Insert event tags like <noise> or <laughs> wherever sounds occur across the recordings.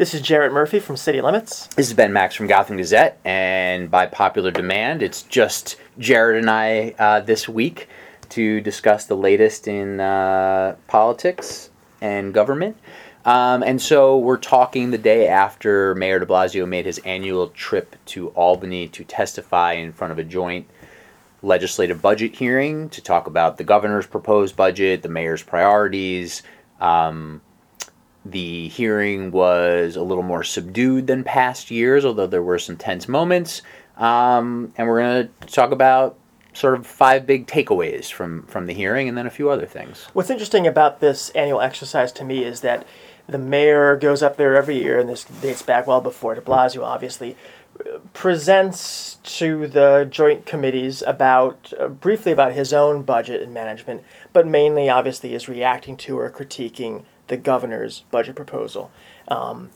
This is Jarrett Murphy from City Limits. This is Ben Max from Gotham Gazette, and by popular demand, it's just Jarrett and I uh, this week to discuss the latest in uh, politics and government. Um, and so we're talking the day after Mayor de Blasio made his annual trip to Albany to testify in front of a joint legislative budget hearing to talk about the governor's proposed budget, the mayor's priorities. Um, the hearing was a little more subdued than past years, although there were some tense moments. Um, and we're going to talk about sort of five big takeaways from, from the hearing and then a few other things. What's interesting about this annual exercise to me is that the mayor goes up there every year, and this dates back well before de Blasio, obviously, presents to the joint committees about uh, briefly about his own budget and management, but mainly, obviously, is reacting to or critiquing the governor's budget proposal. Um,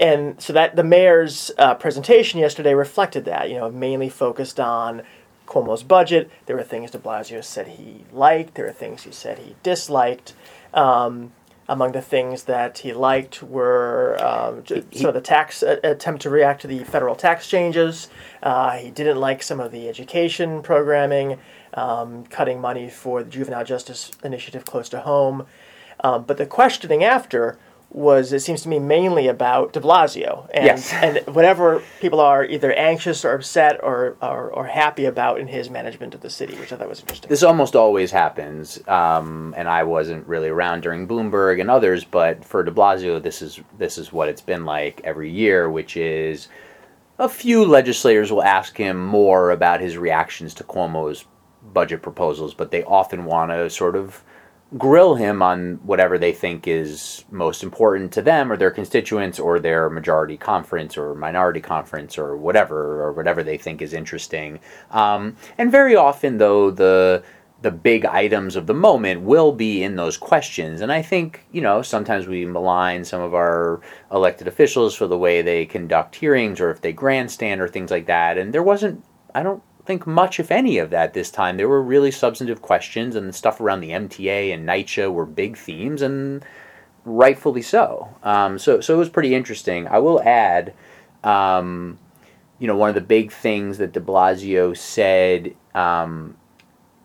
and so that the mayor's uh, presentation yesterday reflected that, you know, mainly focused on Cuomo's budget. There were things de Blasio said he liked, there were things he said he disliked. Um, among the things that he liked were um, some of the tax uh, attempt to react to the federal tax changes. Uh, he didn't like some of the education programming, um, cutting money for the juvenile justice initiative close to home. Um, but the questioning after was it seems to me mainly about De Blasio and Yes. <laughs> and whatever people are either anxious or upset or, or or happy about in his management of the city, which I thought was interesting. This almost always happens, um, and I wasn't really around during Bloomberg and others, but for De Blasio, this is this is what it's been like every year, which is a few legislators will ask him more about his reactions to Cuomo's budget proposals, but they often want to sort of grill him on whatever they think is most important to them or their constituents or their majority conference or minority conference or whatever or whatever they think is interesting. Um, and very often, though, the the big items of the moment will be in those questions. And I think, you know, sometimes we malign some of our elected officials for the way they conduct hearings or if they grandstand or things like that. And there wasn't, I don't think much, if any, of that this time. There were really substantive questions, and the stuff around the MTA and NYCHA were big themes, and rightfully so. Um, so, so it was pretty interesting. I will add, um, you know, one of the big things that De Blasio said. Um,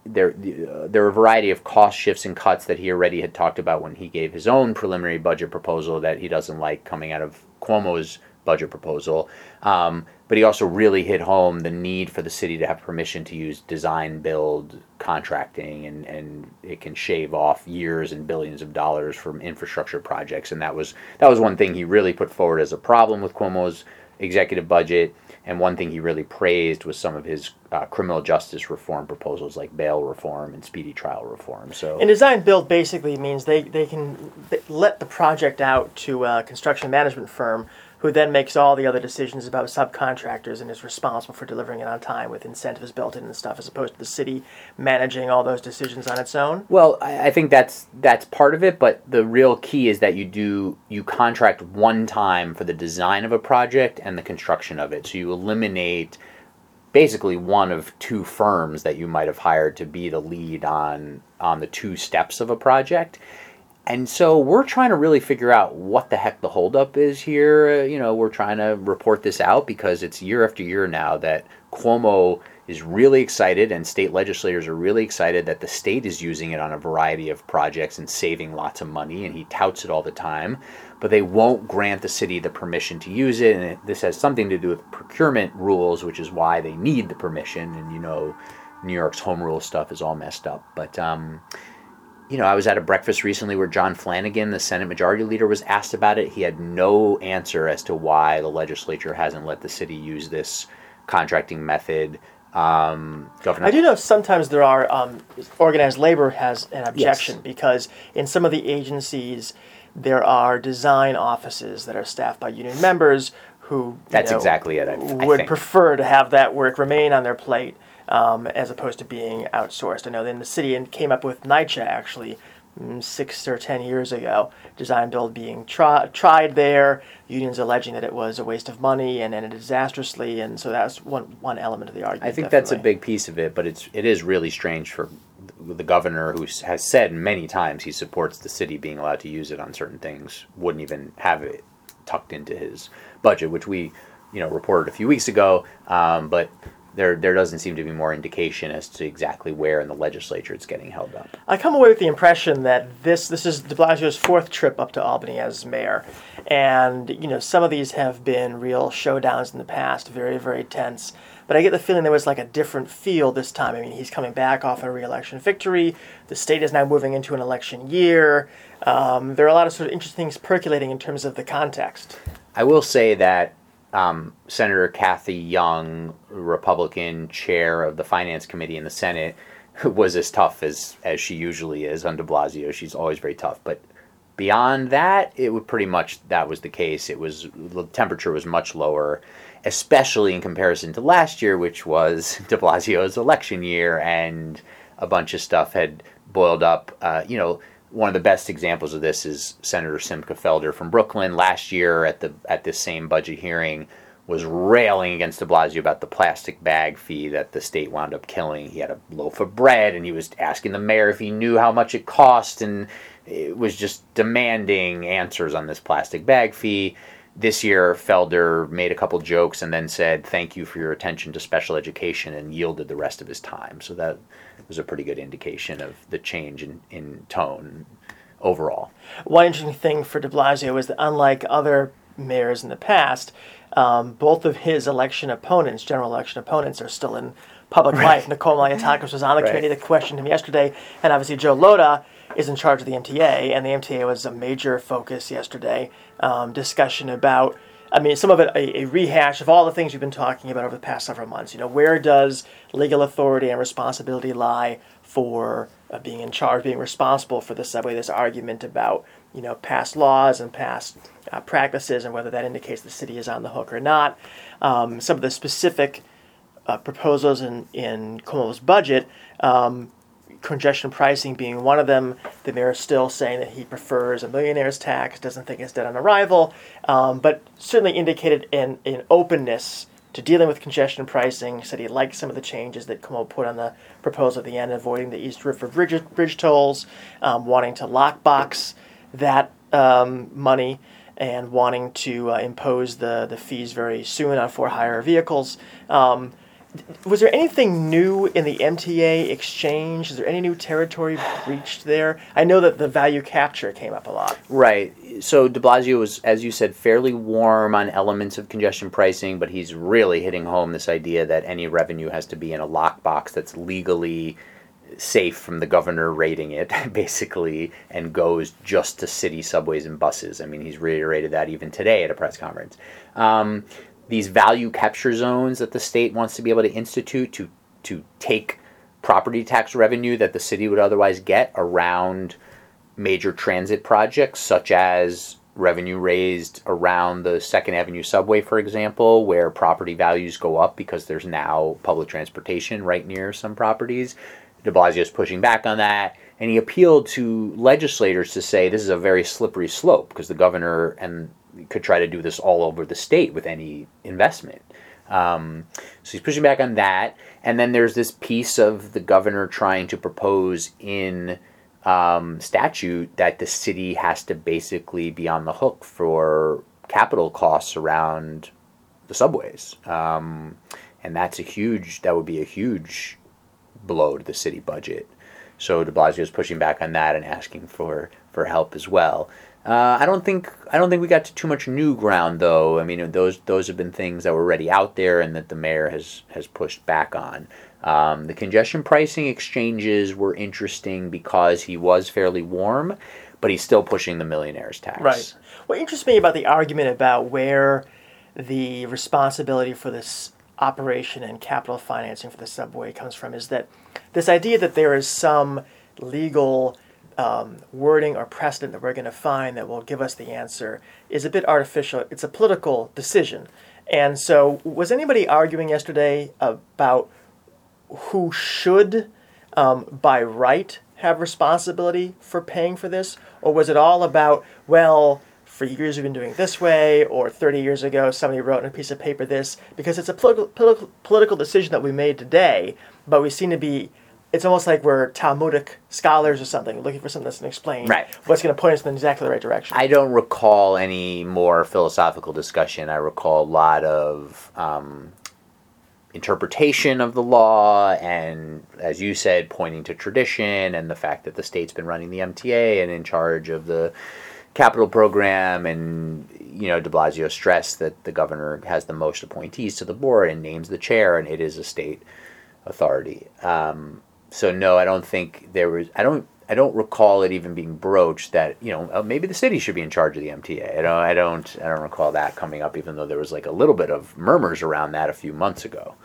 there, uh, there were a variety of cost shifts and cuts that he already had talked about when he gave his own preliminary budget proposal that he doesn't like coming out of Cuomo's budget proposal. Um, but he also really hit home the need for the city to have permission to use design build contracting and, and it can shave off years and billions of dollars from infrastructure projects. And that was that was one thing he really put forward as a problem with Cuomo's executive budget. And one thing he really praised was some of his uh, criminal justice reform proposals like bail reform and speedy trial reform. So And design build basically means they, they can let the project out to a construction management firm who then makes all the other decisions about subcontractors and is responsible for delivering it on time with incentives built in and stuff, as opposed to the city managing all those decisions on its own. Well, I, I think that's that's part of it, but the real key is that you do you contract one time for the design of a project and the construction of it. So you eliminate basically one of two firms that you might have hired to be the lead on on the two steps of a project. And so we're trying to really figure out what the heck the holdup is here. Uh, you know, we're trying to report this out because it's year after year now that Cuomo is really excited and state legislators are really excited that the state is using it on a variety of projects and saving lots of money and he touts it all the time. But they won't grant the city the permission to use it and this has something to do with procurement rules which is why they need the permission. And you know new york's home rule stuff is all messed up. But um, you know, I was at a breakfast recently where John Flanagan, the Senate Majority Leader, was asked about it. He had no answer as to why the legislature hasn't let the city use this contracting method. Um, Governor, I do know sometimes there are um, organized labor has an objection because in some of the agencies there are design offices that are staffed by union members who That's know, exactly it, I- I would think. prefer to have that work remain on their plate um, as opposed to being outsourced. I know in the city and came up with NYCHA actually mm, six or ten years ago, design build being try, tried there, unions alleging that it was a waste of money and ended disastrously, and so that's one one element of the argument. I think that's a big piece of it, but it's it is really strange for the governor who has said many times he supports the city being allowed to use it on certain things wouldn't even have it tucked into his budget, which we, you know, reported a few weeks ago. Um, but there there doesn't seem to be more indication as to exactly where in the legislature it's getting held up. I come away with the impression that this this is De Blasio's fourth trip up to Albany as mayor, and you know some of these have been real showdowns in the past, very very tense. But I get the feeling there was like a different feel this time. I mean, he's coming back off a re-election victory. The state is now moving into an election year. Um, there are a lot of sort of interesting things percolating in terms of the context. I will say that um, Senator Kathy Young, Republican chair of the Finance Committee in the Senate, <laughs> was as tough as as she usually is on De Blasio. She's always very tough, but beyond that, it would pretty much that was the case. It was the temperature was much lower, especially in comparison to last year, which was <laughs> De Blasio's election year, and a bunch of stuff had boiled up. Uh, you know one of the best examples of this is Senator Simcha Felder from Brooklyn last year at the at this same budget hearing was railing against de Blasio about the plastic bag fee that the state wound up killing. He had a loaf of bread and he was asking the mayor if he knew how much it cost and it was just demanding answers on this plastic bag fee. This year, Felder made a couple jokes and then said, Thank you for your attention to special education and yielded the rest of his time. So that was a pretty good indication of the change in, in tone overall. One interesting thing for de Blasio is that unlike other mayors in the past, um, both of his election opponents, general election opponents, are still in public right. life. Nicole Malliotakis was on the right. committee that questioned him yesterday, and obviously Joe Lhota is in charge of the MTA, and the MTA was a major focus yesterday. Um, discussion about I mean, some of it a, a, rehash of all the things we've been talking about over the past several months. You know, where does legal authority and responsibility lie for uh, being in charge, being responsible for the subway? This argument about you know past laws and past uh, practices and whether that indicates the city is on the hook or not. Um, some of the specific uh, proposals in in Cuomo's budget. Um, congestion pricing being one of them. The mayor is still saying that he prefers a millionaire's tax, doesn't think it's dead on arrival, um, but certainly indicated an, an openness to dealing with congestion pricing. Said he liked some of the changes that Cuomo put on the proposal at the end, avoiding the East River bridge, bridge tolls, um, wanting to lockbox that um, money and wanting to uh, impose the, the fees very soon on for hire vehicles. Um, was there anything new in the MTA exchange? Is there any new territory breached there? I know that the value capture came up a lot. Right. So de Blasio was, as you said, fairly warm on elements of congestion pricing, but he's really hitting home this idea that any revenue has to be in a lockbox that's legally safe from the governor rating it, <laughs> basically, and goes just to city subways and buses. I mean, he's reiterated that even today at a press conference. Um, these value capture zones that the state wants to be able to institute to to take property tax revenue that the city would otherwise get around major transit projects such as revenue raised around the Second Avenue subway, for example, where property values go up because there's now public transportation right near some properties. De Blasio is pushing back on that, and he appealed to legislators to say this is a very slippery slope because the governor and could try to do this all over the state with any investment. Um, so he's pushing back on that. And then there's this piece of the governor trying to propose in um, statute that the city has to basically be on the hook for capital costs around the subways. Um, and that's a huge, that would be a huge blow to the city budget. So de Blasio is pushing back on that and asking for, for help as well. Uh, I don't think I don't think we got to too much new ground though. I mean, those those have been things that were already out there and that the mayor has has pushed back on. Um, the congestion pricing exchanges were interesting because he was fairly warm, but he's still pushing the millionaires tax. Right. What interests me about the argument about where the responsibility for this operation and capital financing for the subway comes from is that this idea that there is some legal um, wording or precedent that we're going to find that will give us the answer is a bit artificial. It's a political decision. And so, was anybody arguing yesterday about who should, um, by right, have responsibility for paying for this? Or was it all about, well, for years we've been doing it this way, or 30 years ago somebody wrote on a piece of paper this? Because it's a political, political, political decision that we made today, but we seem to be it's almost like we're Talmudic scholars or something, looking for something that's going to explain Right. what's going to point us in exactly the right direction. I don't recall any more philosophical discussion. I recall a lot of um, interpretation of the law, and as you said, pointing to tradition and the fact that the state's been running the MTA and in charge of the capital program. And, you know, de Blasio stressed that the governor has the most appointees to the board and names the chair, and it is a state authority. Um, so, no, I don't think there was, I don't. I don't recall it even being broached that you know uh, maybe the city should be in charge of the MTA. I don't, I don't, I don't recall that coming up, even though there was like a little bit of murmurs around that a few months ago.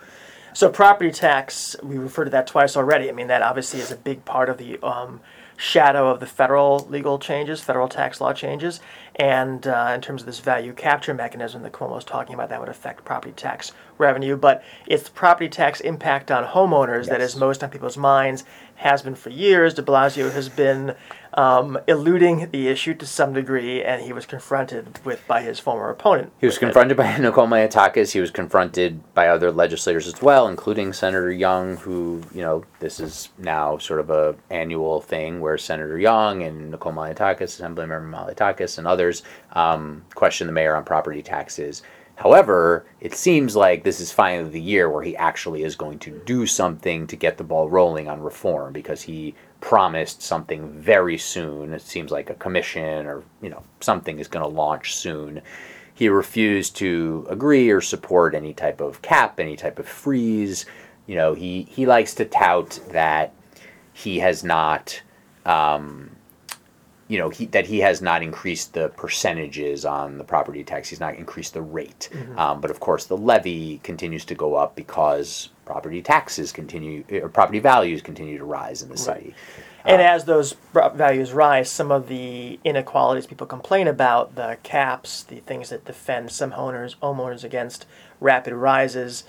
So property tax, we referred to that twice already. I mean, that obviously is a big part of the um, shadow of the federal legal changes, federal tax law changes, and uh, in terms of this value capture mechanism that Cuomo was talking about, that would affect property tax revenue. But it's the property tax impact on homeowners that Yes. is most on people's minds, has been for years. De Blasio has been um, eluding the issue to some degree, and he was confronted with by his former opponent. He was with it. confronted by <laughs> Nicole Malliotakis. He was confronted by other legislators as well, including Senator Young, who you know this is now sort of a annual thing where Senator Young and Nicole Malliotakis, Assemblymember Malliotakis, and others um, question the mayor on property taxes. However, it seems like this is finally the year where he actually is going to do something to get the ball rolling on reform because he promised something very soon. It seems like a commission or you know something is going to launch soon. He refused to agree or support any type of cap, any type of freeze. You know, he he likes to tout that he has not um, you know he, that he has not increased the percentages on the property tax. He's not increased the rate, um, but of course the levy continues to go up because property taxes continue or property values continue to rise in the city. And as those values rise, some of the inequalities people complain about, the caps, the things that defend some homeowners, homeowners against rapid rises,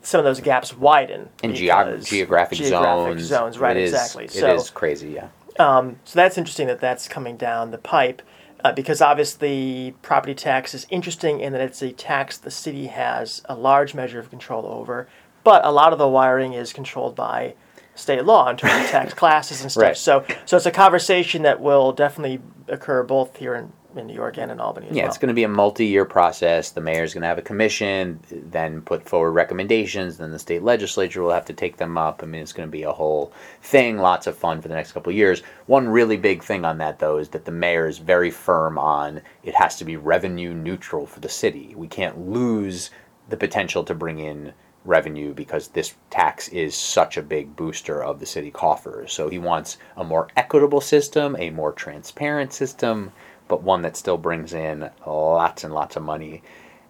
some of those gaps widen. And geog- geographic, geographic zones, zones, right? it is- exactly. It so, is crazy, yeah. um, so that's interesting that that's coming down the pipe, uh, because obviously property tax is interesting in that it's a tax the city has a large measure of control over, but a lot of the wiring is controlled by state law in terms of <laughs> tax classes and stuff. Right. So, so it's a conversation that will definitely occur both here in, in New York and in Albany as Yeah, well. it's going to be a multi-year process. The mayor's going to have a commission, then put forward recommendations. Then the state legislature will have to take them up. I mean, it's going to be a whole thing. Lots of fun for the next couple of years. One really big thing on that, though, is that the mayor is very firm on it has to be revenue neutral for the city. We can't lose the potential to bring in revenue because this tax is such a big booster of the city coffers. So he wants a more equitable system, a more transparent system, but one that still brings in lots and lots of money.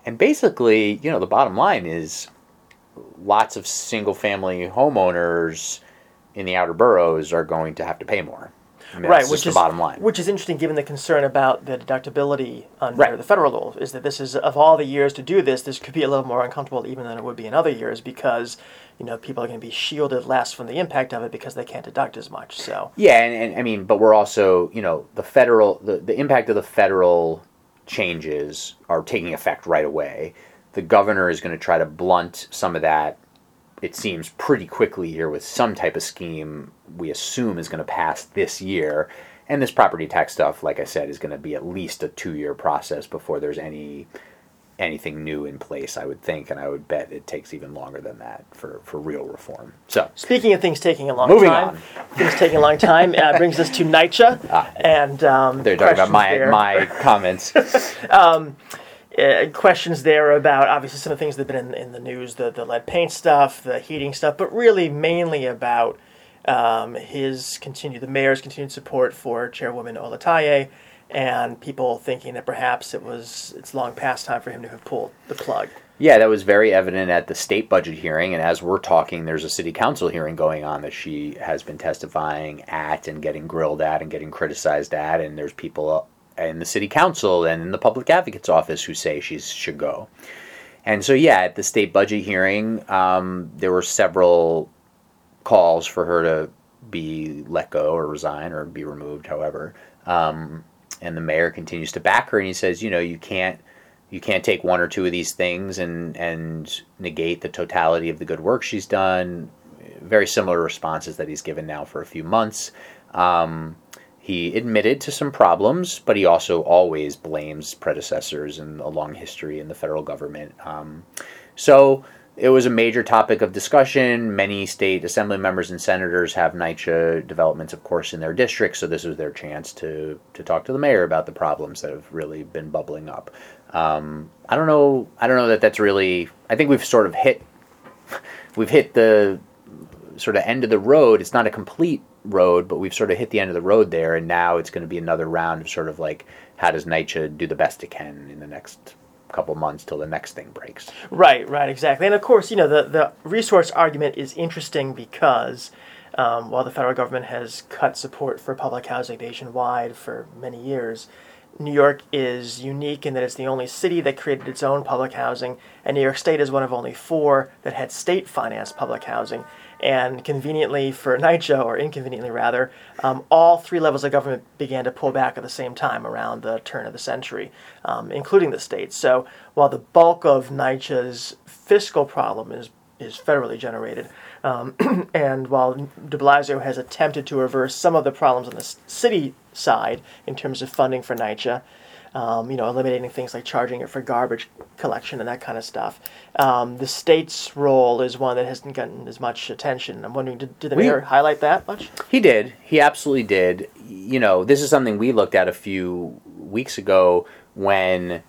And basically, you know, the bottom line is lots of single family homeowners in the outer boroughs are going to have to pay more. I mean, right, which is the bottom line. which is interesting given the concern about the deductibility under Right. the federal law. Is that this is of all the years to do this, this could be a little more uncomfortable even than it would be in other years because you know people are going to be shielded less from the impact of it because they can't deduct as much. So Yeah, and, and I mean, but we're also, you know, the federal, the, the impact of the federal changes are taking effect right away. The governor is going to try to blunt some of that, it seems, pretty quickly here with some type of scheme we assume is going to pass this year. And this property tax stuff, like I said, is going to be at least a two year process before there's any anything new in place, I would think, and I would bet it takes even longer than that for, for real reform. So speaking of things taking a long Moving time, on. things taking a long time uh, <laughs> brings us to NYCHA Ah. and um, they're talking about my there. my comments. <laughs> uh, questions there about obviously some of the things that have been in, in the news, the, the lead paint stuff, the heating stuff, but really mainly about um, his continued, the mayor's continued support for Chairwoman Olatoye, and people thinking that perhaps it was it's long past time for him to have pulled the plug. Yeah, that was very evident at the state budget hearing. And as we're talking, there's a city council hearing going on that she has been testifying at and getting grilled at and getting criticized at. And there's people in the city council and in the public advocate's office who say she should go. And so, yeah, at the state budget hearing, um, there were several calls for her to be let go or resign or be removed, however. Um, and the mayor continues to back her, and he says, you know, you can't you can't take one or two of these things and and negate the totality of the good work she's done. very similar responses that he's given now for a few months. Um, he admitted to some problems, but he also always blames predecessors and a long history in the federal government. Um, so it was a major topic of discussion. Many state assembly members and senators have NYCHA developments, of course, in their districts, so this was their chance to to talk to the mayor about the problems that have really been bubbling up. Um, I don't know. I don't know that that's really. I think we've sort of hit. <laughs> We've hit the sort of end of the road. It's not a complete road, but we've sort of hit the end of the road there, and now it's going to be another round of sort of like how does NYCHA do the best it can in the next couple months till the next thing breaks. Right, right, exactly. And of course, you know, the, the resource argument is interesting because um, while the federal government has cut support for public housing nationwide for many years, New York is unique in that it's the only city that created its own public housing, and New York State is one of only four that had state financed public housing. And conveniently for <laughs> NYCHA, or inconveniently rather, um, all three levels of government began to pull back at the same time around the turn of the century, um, including the states. So while the bulk of NYCHA's fiscal problem is, is federally generated, um, <clears throat> and while de Blasio has attempted to reverse some of the problems on the city side in terms of funding for NYCHA, um, you know, eliminating things like charging it for garbage collection and that kind of stuff. Um, the state's role is one that hasn't gotten as much attention. I'm wondering, did, did the We- mayor highlight that much? He did. He absolutely did. You know, this is something we looked at a few weeks ago when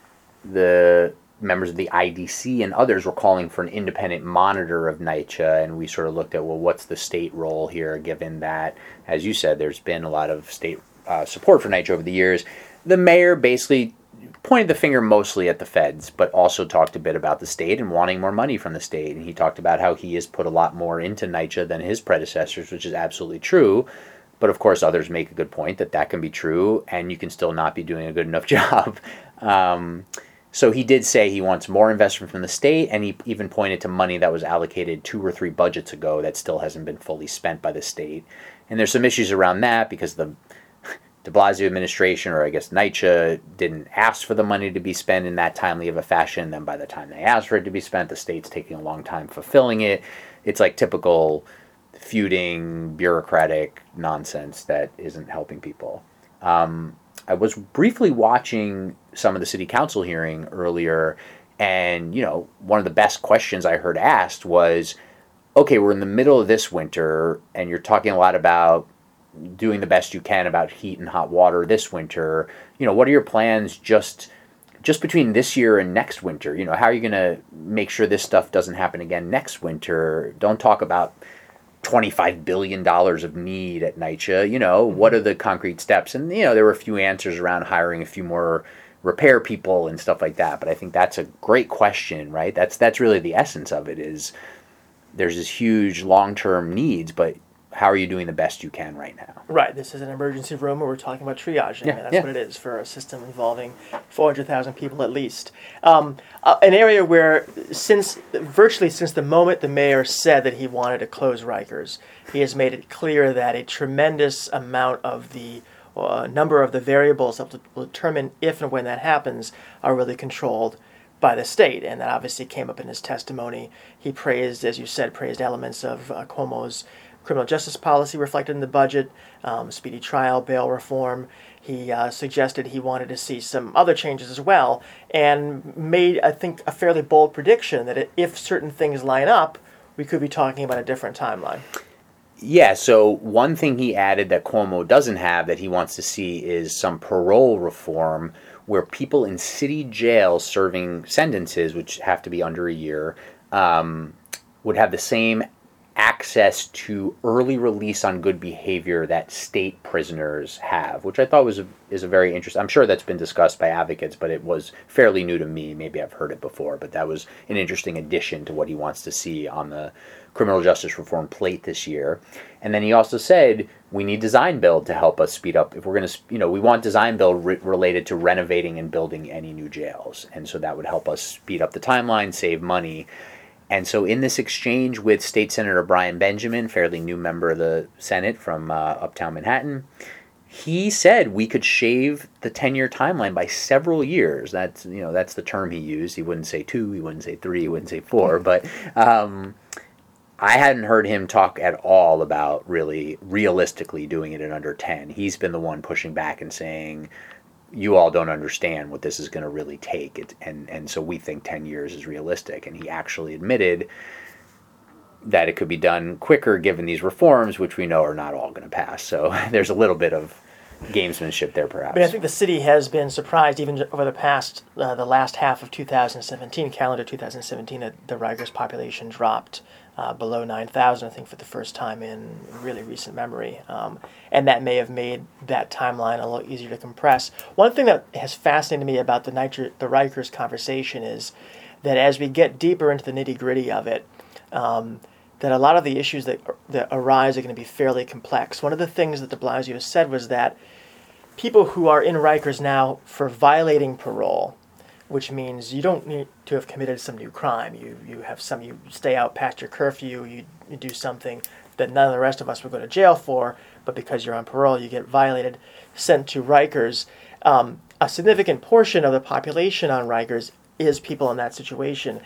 the members of the IDC and others were calling for an independent monitor of NYCHA, and we sort of looked at, well, what's the state role here, given that, as you said, there's been a lot of state uh, support for NYCHA over the years. The mayor basically pointed the finger mostly at the feds, but also talked a bit about the state and wanting more money from the state. And he talked about how he has put a lot more into NYCHA than his predecessors, which is absolutely true. But of course, others make a good point that that can be true, and you can still not be doing a good enough <laughs> job. Um, so he did say he wants more investment from the state, and he even pointed to money that was allocated two or three budgets ago that still hasn't been fully spent by the state. And there's some issues around that because the de Blasio administration, or I guess NYCHA, didn't ask for the money to be spent in that timely of a fashion. Then by the time they asked for it to be spent, the state's taking a long time fulfilling it. It's like typical feuding, bureaucratic nonsense that isn't helping people. Um, I was briefly watching some of the city council hearing earlier, and you know, one of the best questions I heard asked was, "Okay, we're in the middle of this winter, and you're talking a lot about doing the best you can about heat and hot water this winter. You know, what are your plans just just between this year and next winter? You know, how are you going to make sure this stuff doesn't happen again next winter? Don't talk about $25 billion of need at NYCHA. You know, what are the concrete steps? And, you know, there were a few answers around hiring a few more repair people and stuff like that. But I think that's a great question, right? That's, that's really the essence of it is there's this huge long-term needs, but how are you doing the best you can right now? Right. This is an emergency room where we're talking about triaging. Yeah, that's yeah. what it is for a system involving 400,000 people at least. Um, uh, an area where, since virtually since the moment the mayor said that he wanted to close Rikers, he has made it clear that a tremendous amount of the uh, number of the variables that will determine if and when that happens are really controlled by the state, and that obviously came up in his testimony. He praised, as you said, praised elements of uh, Cuomo's criminal justice policy reflected in the budget, um, speedy trial, bail reform. He uh, suggested he wanted to see some other changes as well, and made, I think, a fairly bold prediction that if certain things line up, we could be talking about a different timeline. Yeah, so one thing he added that Cuomo doesn't have that he wants to see is some parole reform where people in city jails serving sentences, which have to be under a year, um, would have the same access to early release on good behavior that state prisoners have, which I thought was a, is a very interesting. I'm sure that's been discussed by advocates, but it was fairly new to me. Maybe I've heard it before, but that was an interesting addition to what he wants to see on the criminal justice reform plate this year. And then he also said we need design build to help us speed up. If we're going to, you know, we want design build re- related to renovating and building any new jails, and so that would help us speed up the timeline, save money. And so, in this exchange with State Senator Brian Benjamin, fairly new member of the Senate from uh, Uptown Manhattan, he said we could shave the 10-year timeline by several years. That's you know that's the term he used. He wouldn't say two, he wouldn't say three, he wouldn't say four, but um, I hadn't heard him talk at all about really realistically doing it in under 10. He's been the one pushing back and saying, you all don't understand what this is going to really take. It, and, and so we think 10 years is realistic. And he actually admitted that it could be done quicker given these reforms, which we know are not all going to pass. So <laughs> there's a little bit of gamesmanship there, perhaps. But I think the city has been surprised, even over the past, uh, the last half of 2017, calendar 2017, that the Rikers population dropped uh, below 9,000, I think, for the first time in really recent memory. Um, and that may have made that timeline a little easier to compress. One thing that has fascinated me about the, Nitro, the Rikers conversation is that as we get deeper into the nitty gritty of it, um, that a lot of the issues that, that arise are going to be fairly complex. One of the things that de Blasio said was that people who are in Rikers now for violating parole, which means you don't need to have committed some new crime. You, you have some, you stay out past your curfew, you, you do something that none of the rest of us would go to jail for, but because you're on parole, you get violated, sent to Rikers. Um, a significant portion of the population on Rikers is people in that situation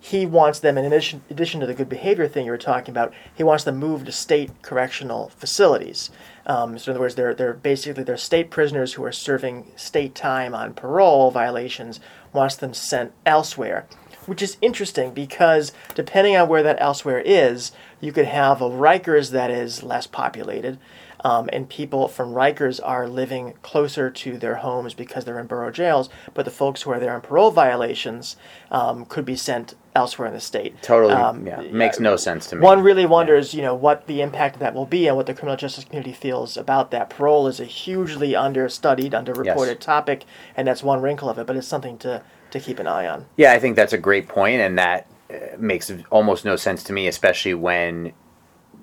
he wants them, in addition, addition to the good behavior thing you were talking about, he wants them moved to state correctional facilities. Um, so in other words, they're, they're basically they're state prisoners who are serving state time on parole violations, wants them sent elsewhere. Which is interesting because depending on where that elsewhere is, you could have a Rikers that is less populated, um, and people from Rikers are living closer to their homes because they're in borough jails, but the folks who are there on parole violations um, could be sent elsewhere in the state. Totally, um, yeah, makes no sense to me. One really wonders, yeah. you know, what the impact of that will be and what the criminal justice community feels about that. Parole is a hugely understudied, underreported yes. topic, and that's one wrinkle of it, but it's something to, to keep an eye on. Yeah, I think that's a great point, and that uh, makes almost no sense to me, especially when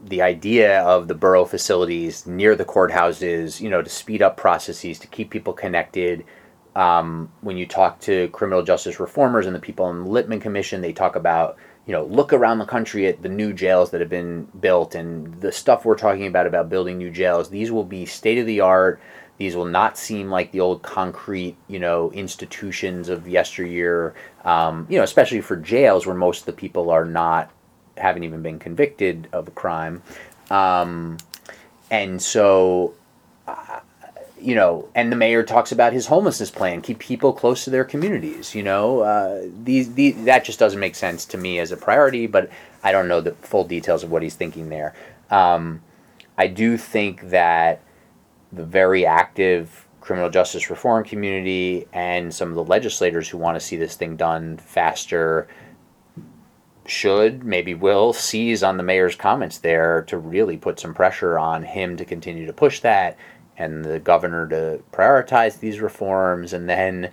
the idea of the borough facilities near the courthouses, you know, to speed up processes, to keep people connected. Um, when you talk to criminal justice reformers and the people on the Lippman Commission, they talk about, you know, look around the country at the new jails that have been built and the stuff we're talking about about building new jails. These will be state of the art. These will not seem like the old concrete, you know, institutions of yesteryear. Um, you know, especially for jails where most of the people are not haven't even been convicted of a crime. Um, and so, uh, you know, and the mayor talks about his homelessness plan, keep people close to their communities. You know, uh, these, these that just doesn't make sense to me as a priority. But I don't know the full details of what he's thinking there. Um, I do think that the very active criminal justice reform community and some of the legislators who want to see this thing done faster should, maybe will, seize on the mayor's comments there to really put some pressure on him to continue to push that and the governor to prioritize these reforms. And then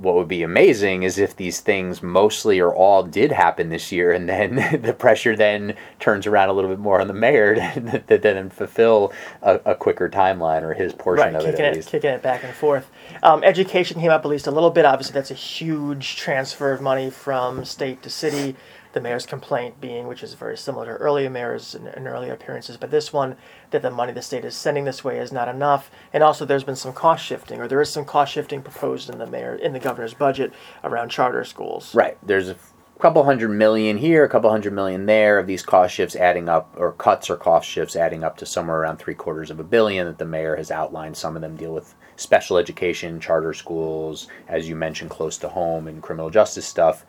what would be amazing is if these things mostly or all did happen this year, and then <laughs> the pressure then turns around a little bit more on the mayor <laughs> to, to then fulfill a, a, quicker timeline or his portion right, of it at least. Kicking it back and forth. Um, education came up at least a little bit. Obviously, that's a huge transfer of money from state to city the mayor's complaint being, which is very similar to earlier mayors and, and, earlier appearances, but this one, that the money the state is sending this way is not enough. And also, there's been some cost shifting, or there is some cost shifting proposed in the mayor in the governor's budget around charter schools. Right. There's a couple hundred million here, a couple hundred million there of these cost shifts adding up, or cuts or cost shifts adding up to somewhere around three quarters of a billion that the mayor has outlined. Some of them deal with special education, charter schools, as you mentioned, close to home, and criminal justice stuff.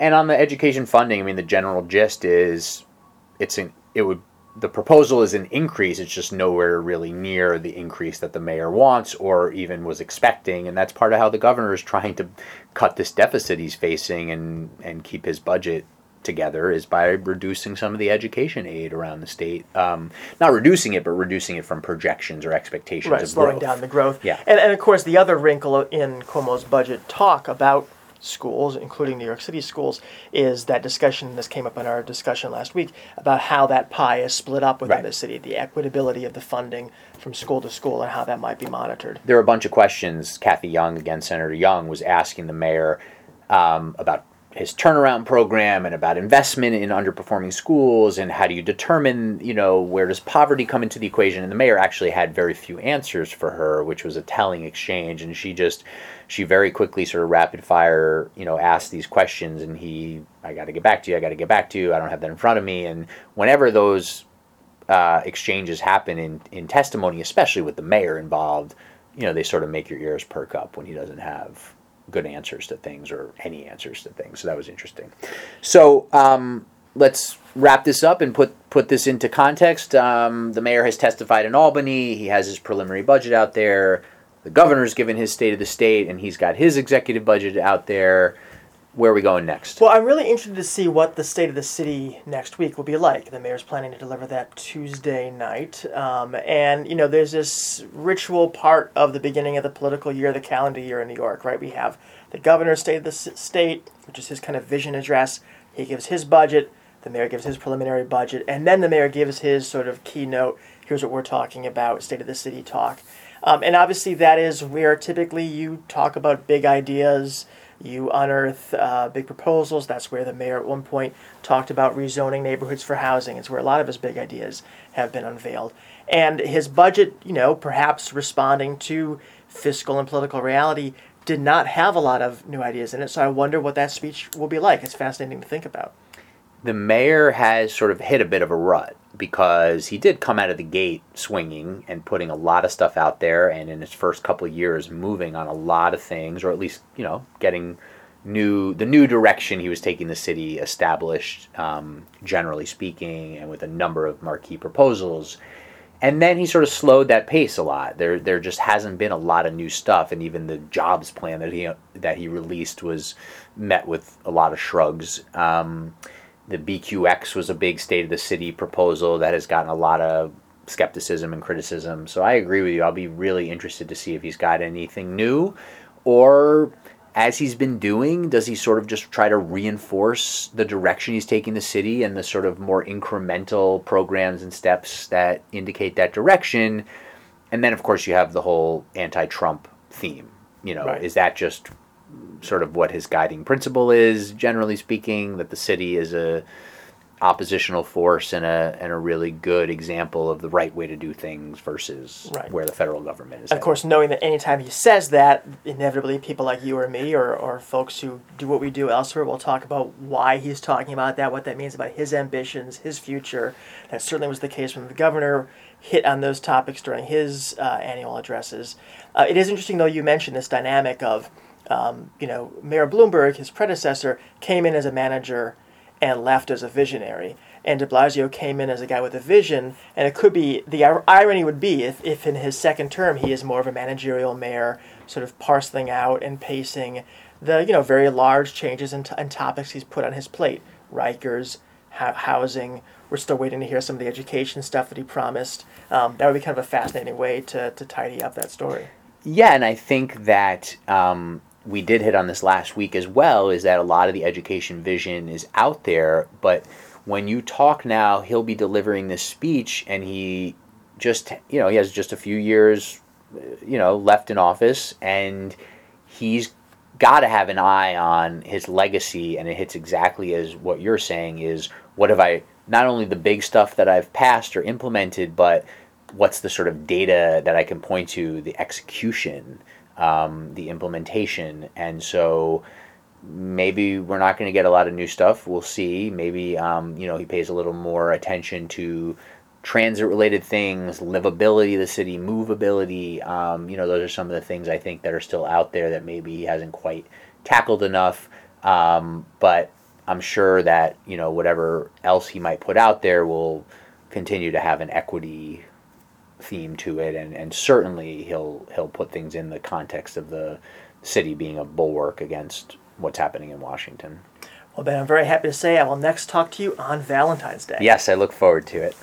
And on the education funding, I mean, the general gist is it's an it would the proposal is an increase. It's just nowhere really near the increase that the mayor wants or even was expecting, and that's part of how the governor is trying to cut this deficit he's facing and and keep his budget together is by reducing some of the education aid around the state. Um, not reducing it, but reducing it from projections or expectations right, of slowing growth. down the growth. Yeah, and and of course the other wrinkle in Cuomo's budget talk about schools, including New York City schools, is that discussion. This came up in our discussion last week about how that pie is split up within right. the city, the equitability of the funding from school to school, and how that might be monitored. There are a bunch of questions. Kathy Young, again, Senator Young, was asking the mayor um, about his turnaround program and about investment in underperforming schools and how do you determine you know where does poverty come into the equation? And the mayor actually had very few answers for her which was a telling exchange. And she just she very quickly sort of rapid fire you know asked these questions and he i got to get back to you i got to get back to you. I don't have that in front of me. And whenever those uh, exchanges happen in, in testimony especially with the mayor involved you know they sort of make your ears perk up when he doesn't have good answers to things or any answers to things. So that was interesting. So um, let's wrap this up and put put this into context. Um, the mayor has testified in Albany. He has his preliminary budget out there. The governor's given his state of the state, and he's got his executive budget out there where are we going next? Well, I'm really interested to see what the state of the city next week will be like. The mayor's planning to deliver that Tuesday night. Um, and, you know, there's this ritual part of the beginning of the political year, the calendar year in New York, right? We have the governor's state of the state, which is his kind of vision address. He gives his budget, the mayor gives his preliminary budget, and then the mayor gives his sort of keynote. Here's what we're talking about, state of the city talk. Um, and obviously, that is where typically you talk about big ideas you unearth uh, big proposals. That's where the mayor at one point talked about rezoning neighborhoods for housing. It's where a lot of his big ideas have been unveiled. And his budget, you know, perhaps responding to fiscal and political reality, did not have a lot of new ideas in it. So I wonder what that speech will be like. It's fascinating to think about. The mayor has sort of hit a bit of a rut because he did come out of the gate swinging and putting a lot of stuff out there and in his first couple of years moving on a lot of things or at least you know getting new the new direction he was taking the city established um, generally speaking and with a number of marquee proposals. And then he sort of slowed that pace a lot. There there just hasn't been a lot of new stuff and even the jobs plan that he that he released was met with a lot of shrugs. Um, the BQX was a big state of the city proposal that has gotten a lot of skepticism and criticism. So I agree with you. I'll be really interested to see if he's got anything new or as he's been doing, does he sort of just try to reinforce the direction he's taking the city and the sort of more incremental programs and steps that indicate that direction? And then, of course, you have the whole anti Trump theme. You know, right. is that just sort of what his guiding principle is, generally speaking, that the city is a oppositional force and a and a really good example of the right way to do things versus right. where the federal government is. Of course, knowing that anytime he says that, inevitably people like you or me or, or folks who do what we do elsewhere will talk about why he's talking about that, what that means about his ambitions, his future. That certainly was the case when the governor hit on those topics during his uh, annual addresses. Uh, it is interesting, though, you mentioned this dynamic of um, you know, Mayor Bloomberg, his predecessor, came in as a manager and left as a visionary. And de Blasio came in as a guy with a vision, and it could be the irony would be if, if in his second term he is more of a managerial mayor, sort of parceling out and pacing the you know very large changes and, topics he's put on his plate. Rikers, ho- housing. We're still waiting to hear some of the education stuff that he promised. Um, that would be kind of a fascinating way to, to tidy up that story. Yeah, and I think that um, we did hit on this last week as well is that a lot of the education vision is out there, but when you talk now, he'll be delivering this speech and he just, you know, he has just a few years, you know, left in office and he's got to have an eye on his legacy and it hits exactly as what you're saying is what have I not only the big stuff that I've passed or implemented, but what's the sort of data that I can point to, the execution um, the implementation. And so maybe we're not going to get a lot of new stuff. We'll see. Maybe um, you know he pays a little more attention to transit related things, livability of the city, movability. Um, you know, those are some of the things I think that are still out there that maybe he hasn't quite tackled enough. Um, but I'm sure that you know whatever else he might put out there will continue to have an equity theme to it, and, and certainly he'll he'll put things in the context of the city being a bulwark against what's happening in Washington. Well, Ben, I'm very happy to say I will next talk to you on Valentine's Day. Yes, I look forward to it.